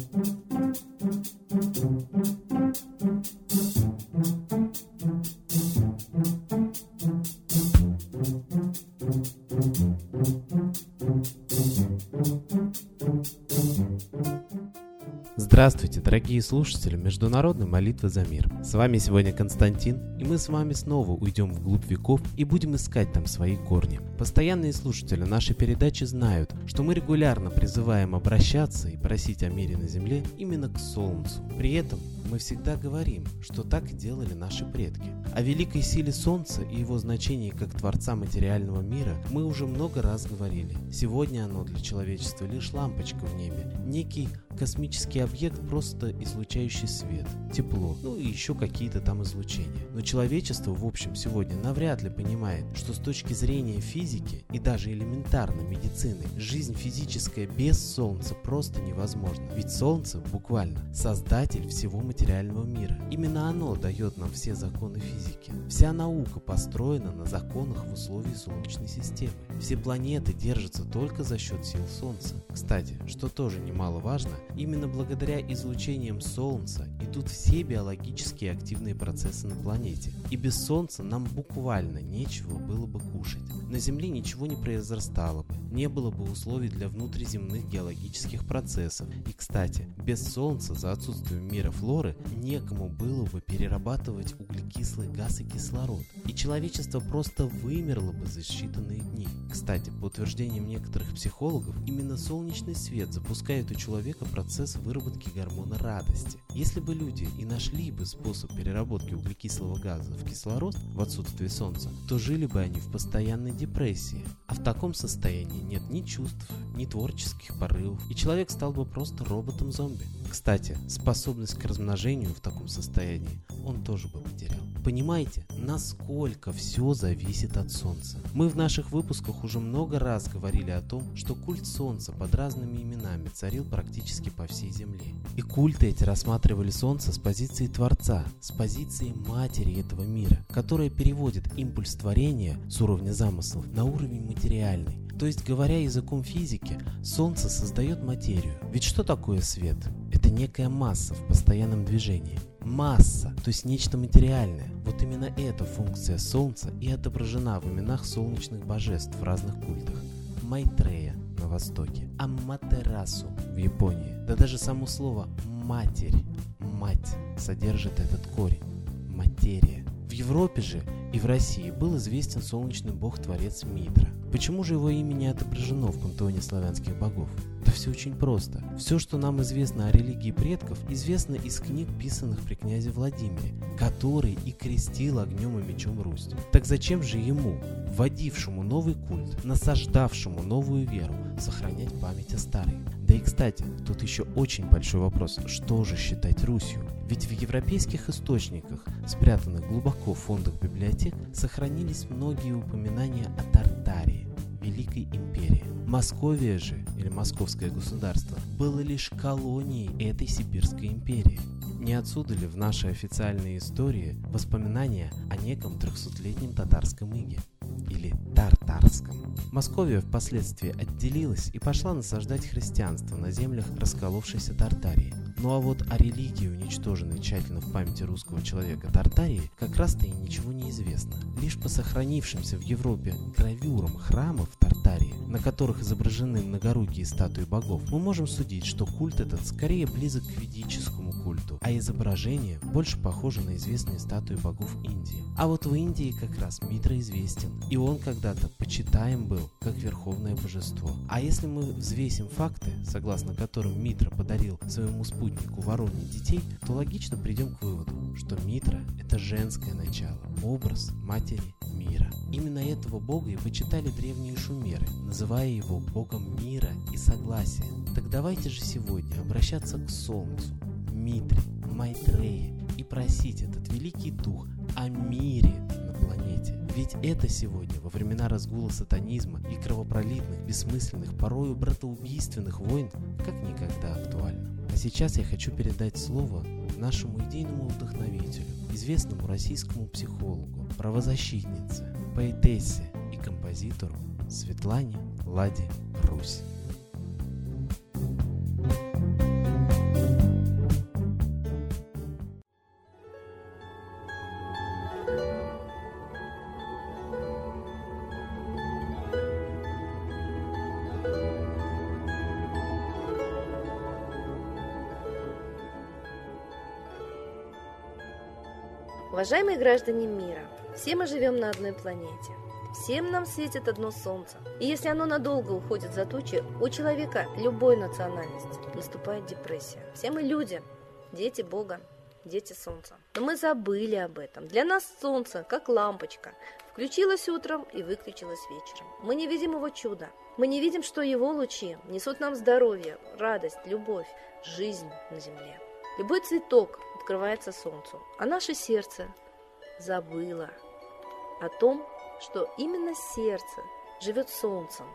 thank you Здравствуйте, дорогие слушатели Международной молитвы за мир. С вами сегодня Константин, и мы с вами снова уйдем вглубь веков и будем искать там свои корни. Постоянные слушатели нашей передачи знают, что мы регулярно призываем обращаться и просить о мире на Земле именно к Солнцу. При этом мы всегда говорим, что так делали наши предки. О великой силе Солнца и его значении как Творца материального мира мы уже много раз говорили. Сегодня оно для человечества лишь лампочка в небе, некий космический объект, просто излучающий свет, тепло, ну и еще какие-то там излучения. Но человечество, в общем, сегодня навряд ли понимает, что с точки зрения физики и даже элементарной медицины, жизнь физическая без Солнца просто невозможна. Ведь Солнце буквально создатель всего материального мира. Именно оно дает нам все законы физики. Вся наука построена на законах в условии Солнечной системы. Все планеты держатся только за счет сил Солнца. Кстати, что тоже немаловажно, Именно благодаря излучениям Солнца идут все биологически активные процессы на планете. И без Солнца нам буквально нечего было бы кушать. На Земле ничего не произрастало бы, не было бы условий для внутриземных геологических процессов. И, кстати, без Солнца за отсутствием мира флоры некому было бы перерабатывать углекислый газ и кислород. И человечество просто вымерло бы за считанные дни. Кстати, по утверждениям некоторых психологов, именно солнечный свет запускает у человека процесс выработки гормона радости. Если бы люди и нашли бы способ переработки углекислого газа в кислород в отсутствие солнца, то жили бы они в постоянной депрессии. А в таком состоянии нет ни чувств, ни творческих порывов, и человек стал бы просто роботом-зомби. Кстати, способность к размножению в таком состоянии он тоже бы потерял. Понимаете, насколько все зависит от Солнца. Мы в наших выпусках уже много раз говорили о том, что культ Солнца под разными именами царил практически по всей Земле. И культы эти рассматривали Солнце с позиции Творца, с позиции Матери этого мира, которая переводит импульс творения с уровня замыслов на уровень материальный. То есть, говоря языком физики, Солнце создает материю. Ведь что такое свет? Это некая масса в постоянном движении масса, то есть нечто материальное. Вот именно эта функция Солнца и отображена в именах солнечных божеств в разных культах. Майтрея на Востоке, Аматерасу в Японии. Да даже само слово «матерь», «мать» содержит этот корень – материя. В Европе же и в России был известен солнечный бог-творец Митра. Почему же его имя не отображено в пантеоне славянских богов? Все очень просто. Все, что нам известно о религии предков, известно из книг, писанных при князе Владимире, который и крестил огнем и мечом Русь. Так зачем же ему, вводившему новый культ, насаждавшему новую веру, сохранять память о старой? Да и кстати, тут еще очень большой вопрос, что же считать Русью? Ведь в европейских источниках, спрятанных глубоко в фондах библиотек, сохранились многие упоминания о Тартарии, Великой империи. Московия же, или Московское государство, было лишь колонией этой Сибирской империи. Не отсюда ли в нашей официальной истории воспоминания о неком трехсотлетнем татарском иге? Или тартарском? Московия впоследствии отделилась и пошла насаждать христианство на землях расколовшейся Тартарии. Ну а вот о религии, уничтоженной тщательно в памяти русского человека Тартарии, как раз-то и ничего не известно. Лишь по сохранившимся в Европе гравюрам храмов Тартарии, на которых изображены многорукие статуи богов, мы можем судить, что культ этот скорее близок к ведическому культу, а изображение больше похоже на известные статуи богов Индии. А вот в Индии как раз Митра известен, и он когда-то почитаем был как верховное божество. А если мы взвесим факты, согласно которым Митра подарил своему спутнику Вороньи детей, то логично придем к выводу, что Митра – это женское начало, образ матери мира. Именно этого бога и почитали древние шумеры, называя его богом мира и согласия. Так давайте же сегодня обращаться к Солнцу, Митре, Майтрее и просить этот великий дух о мире на планете. Ведь это сегодня, во времена разгула сатанизма и кровопролитных, бессмысленных, порою братоубийственных войн, как никогда актуально. А сейчас я хочу передать слово нашему идейному вдохновителю, известному российскому психологу, правозащитнице, поэтессе и композитору Светлане Ладе Русь. Уважаемые граждане мира, все мы живем на одной планете. Всем нам светит одно солнце. И если оно надолго уходит за тучи, у человека любой национальности наступает депрессия. Все мы люди, дети Бога, дети солнца. Но мы забыли об этом. Для нас солнце, как лампочка, включилось утром и выключилось вечером. Мы не видим его чуда. Мы не видим, что его лучи несут нам здоровье, радость, любовь, жизнь на земле. Любой цветок открывается солнцу, а наше сердце забыло о том, что именно сердце живет солнцем,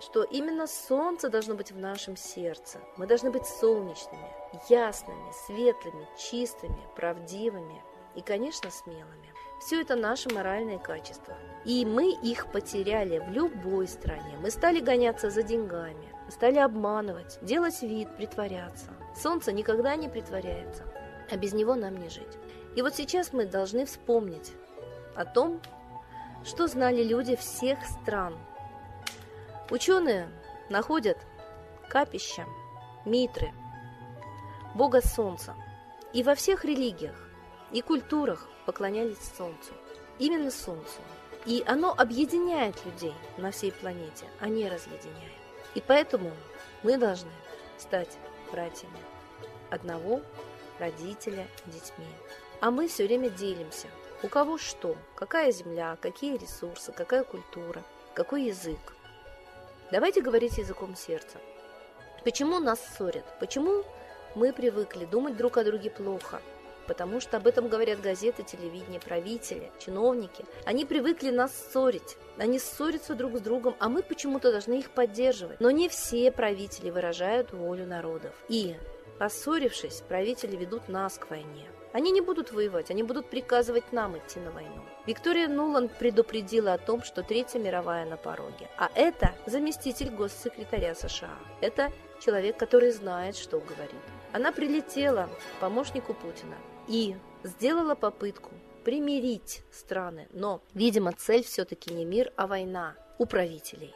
что именно солнце должно быть в нашем сердце. Мы должны быть солнечными, ясными, светлыми, чистыми, правдивыми и, конечно, смелыми. Все это наши моральные качества. И мы их потеряли в любой стране. Мы стали гоняться за деньгами, стали обманывать, делать вид, притворяться. Солнце никогда не притворяется, а без него нам не жить. И вот сейчас мы должны вспомнить о том, что знали люди всех стран. Ученые находят капища, митры, бога солнца. И во всех религиях и культурах поклонялись солнцу. Именно солнцу. И оно объединяет людей на всей планете, а не разъединяет. И поэтому мы должны стать братьями одного родителя детьми. А мы все время делимся – у кого что, какая земля, какие ресурсы, какая культура, какой язык. Давайте говорить языком сердца. Почему нас ссорят? Почему мы привыкли думать друг о друге плохо? Потому что об этом говорят газеты, телевидение, правители, чиновники. Они привыкли нас ссорить. Они ссорятся друг с другом, а мы почему-то должны их поддерживать. Но не все правители выражают волю народов. И, поссорившись, правители ведут нас к войне. Они не будут воевать, они будут приказывать нам идти на войну. Виктория Нуланд предупредила о том, что Третья мировая на пороге. А это заместитель госсекретаря США. Это человек, который знает, что говорит. Она прилетела к помощнику Путина и сделала попытку примирить страны. Но, видимо, цель все-таки не мир, а война у правителей.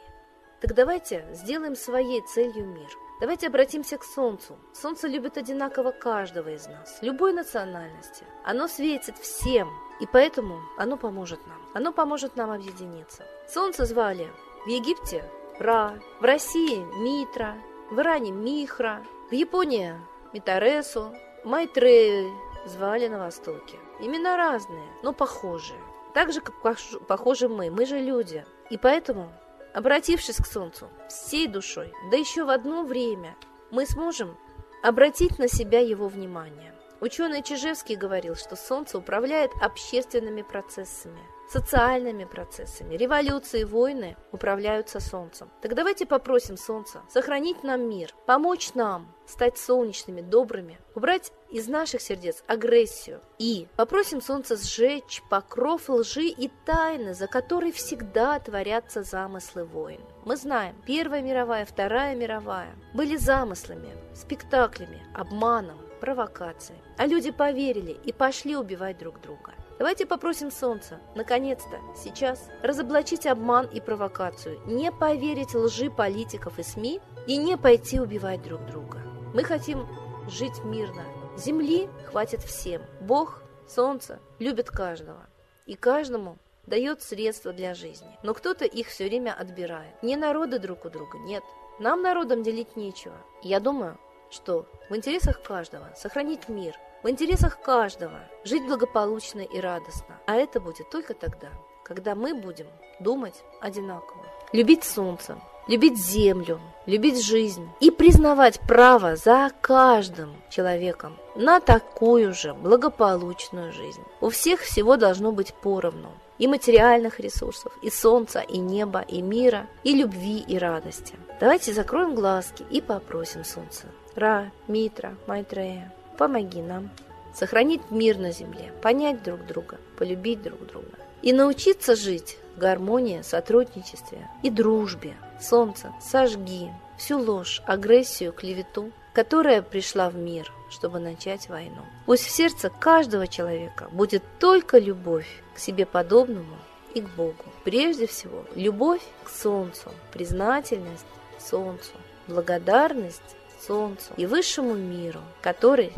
Так давайте сделаем своей целью мир – Давайте обратимся к Солнцу. Солнце любит одинаково каждого из нас, любой национальности. Оно светит всем, и поэтому оно поможет нам. Оно поможет нам объединиться. Солнце звали в Египте Ра, в России Митра, в Иране Михра, в Японии Митаресу, Майтрею звали на Востоке. Имена разные, но похожие. Так же, как похожи мы. Мы же люди. И поэтому Обратившись к Солнцу всей душой, да еще в одно время, мы сможем обратить на себя его внимание. Ученый Чижевский говорил, что Солнце управляет общественными процессами – социальными процессами. Революции, войны управляются Солнцем. Так давайте попросим Солнца сохранить нам мир, помочь нам стать солнечными, добрыми, убрать из наших сердец агрессию. И попросим Солнце сжечь покров лжи и тайны, за которой всегда творятся замыслы войн. Мы знаем, Первая мировая, Вторая мировая были замыслами, спектаклями, обманом, провокацией. А люди поверили и пошли убивать друг друга. Давайте попросим Солнца, наконец-то, сейчас, разоблачить обман и провокацию, не поверить лжи политиков и СМИ и не пойти убивать друг друга. Мы хотим жить мирно. Земли хватит всем. Бог, Солнце любит каждого. И каждому дает средства для жизни. Но кто-то их все время отбирает. Не народы друг у друга, нет. Нам народам делить нечего. Я думаю, что в интересах каждого сохранить мир – в интересах каждого жить благополучно и радостно. А это будет только тогда, когда мы будем думать одинаково. Любить солнце, любить землю, любить жизнь и признавать право за каждым человеком на такую же благополучную жизнь. У всех всего должно быть поровну. И материальных ресурсов, и солнца, и неба, и мира, и любви, и радости. Давайте закроем глазки и попросим солнце. Ра, Митра, Майтрея, Помоги нам сохранить мир на земле, понять друг друга, полюбить друг друга и научиться жить в гармонии, сотрудничестве и дружбе. Солнце, сожги всю ложь, агрессию, клевету, которая пришла в мир, чтобы начать войну. Пусть в сердце каждого человека будет только любовь к себе подобному и к Богу. Прежде всего, любовь к Солнцу, признательность Солнцу, благодарность Солнцу и высшему миру, который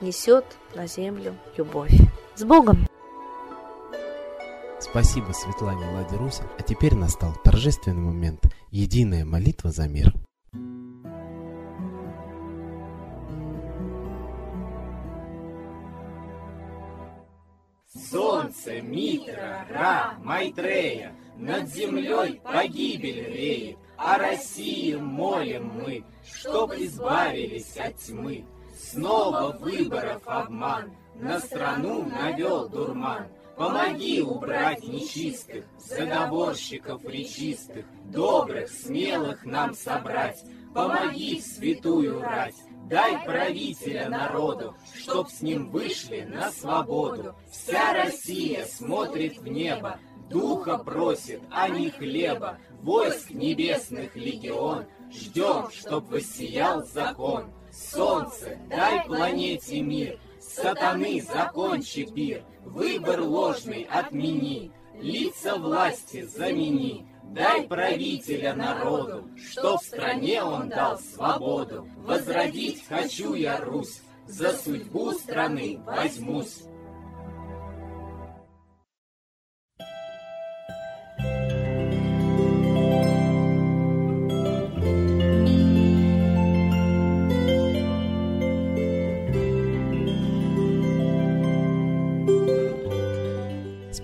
несет на землю любовь. С Богом! Спасибо Светлане Ладе. А теперь настал торжественный момент. Единая молитва за мир. Солнце, Митра, Ра, Майтрея, Над землей погибель реет, О России молим мы, Чтоб избавились от тьмы. Снова выборов обман, На страну навел дурман. Помоги убрать нечистых, Заговорщиков речистых, Добрых, смелых нам собрать, Помоги в святую рать, Дай правителя народу, чтоб с ним вышли на свободу. Вся Россия смотрит в небо, духа просит, а не хлеба. Войск небесных легион, ждем, чтоб воссиял закон. Солнце, дай планете мир, сатаны закончи пир, выбор ложный отмени, лица власти замени. Дай правителя народу, что в стране он дал свободу. Возродить хочу я Русь, за судьбу страны возьмусь.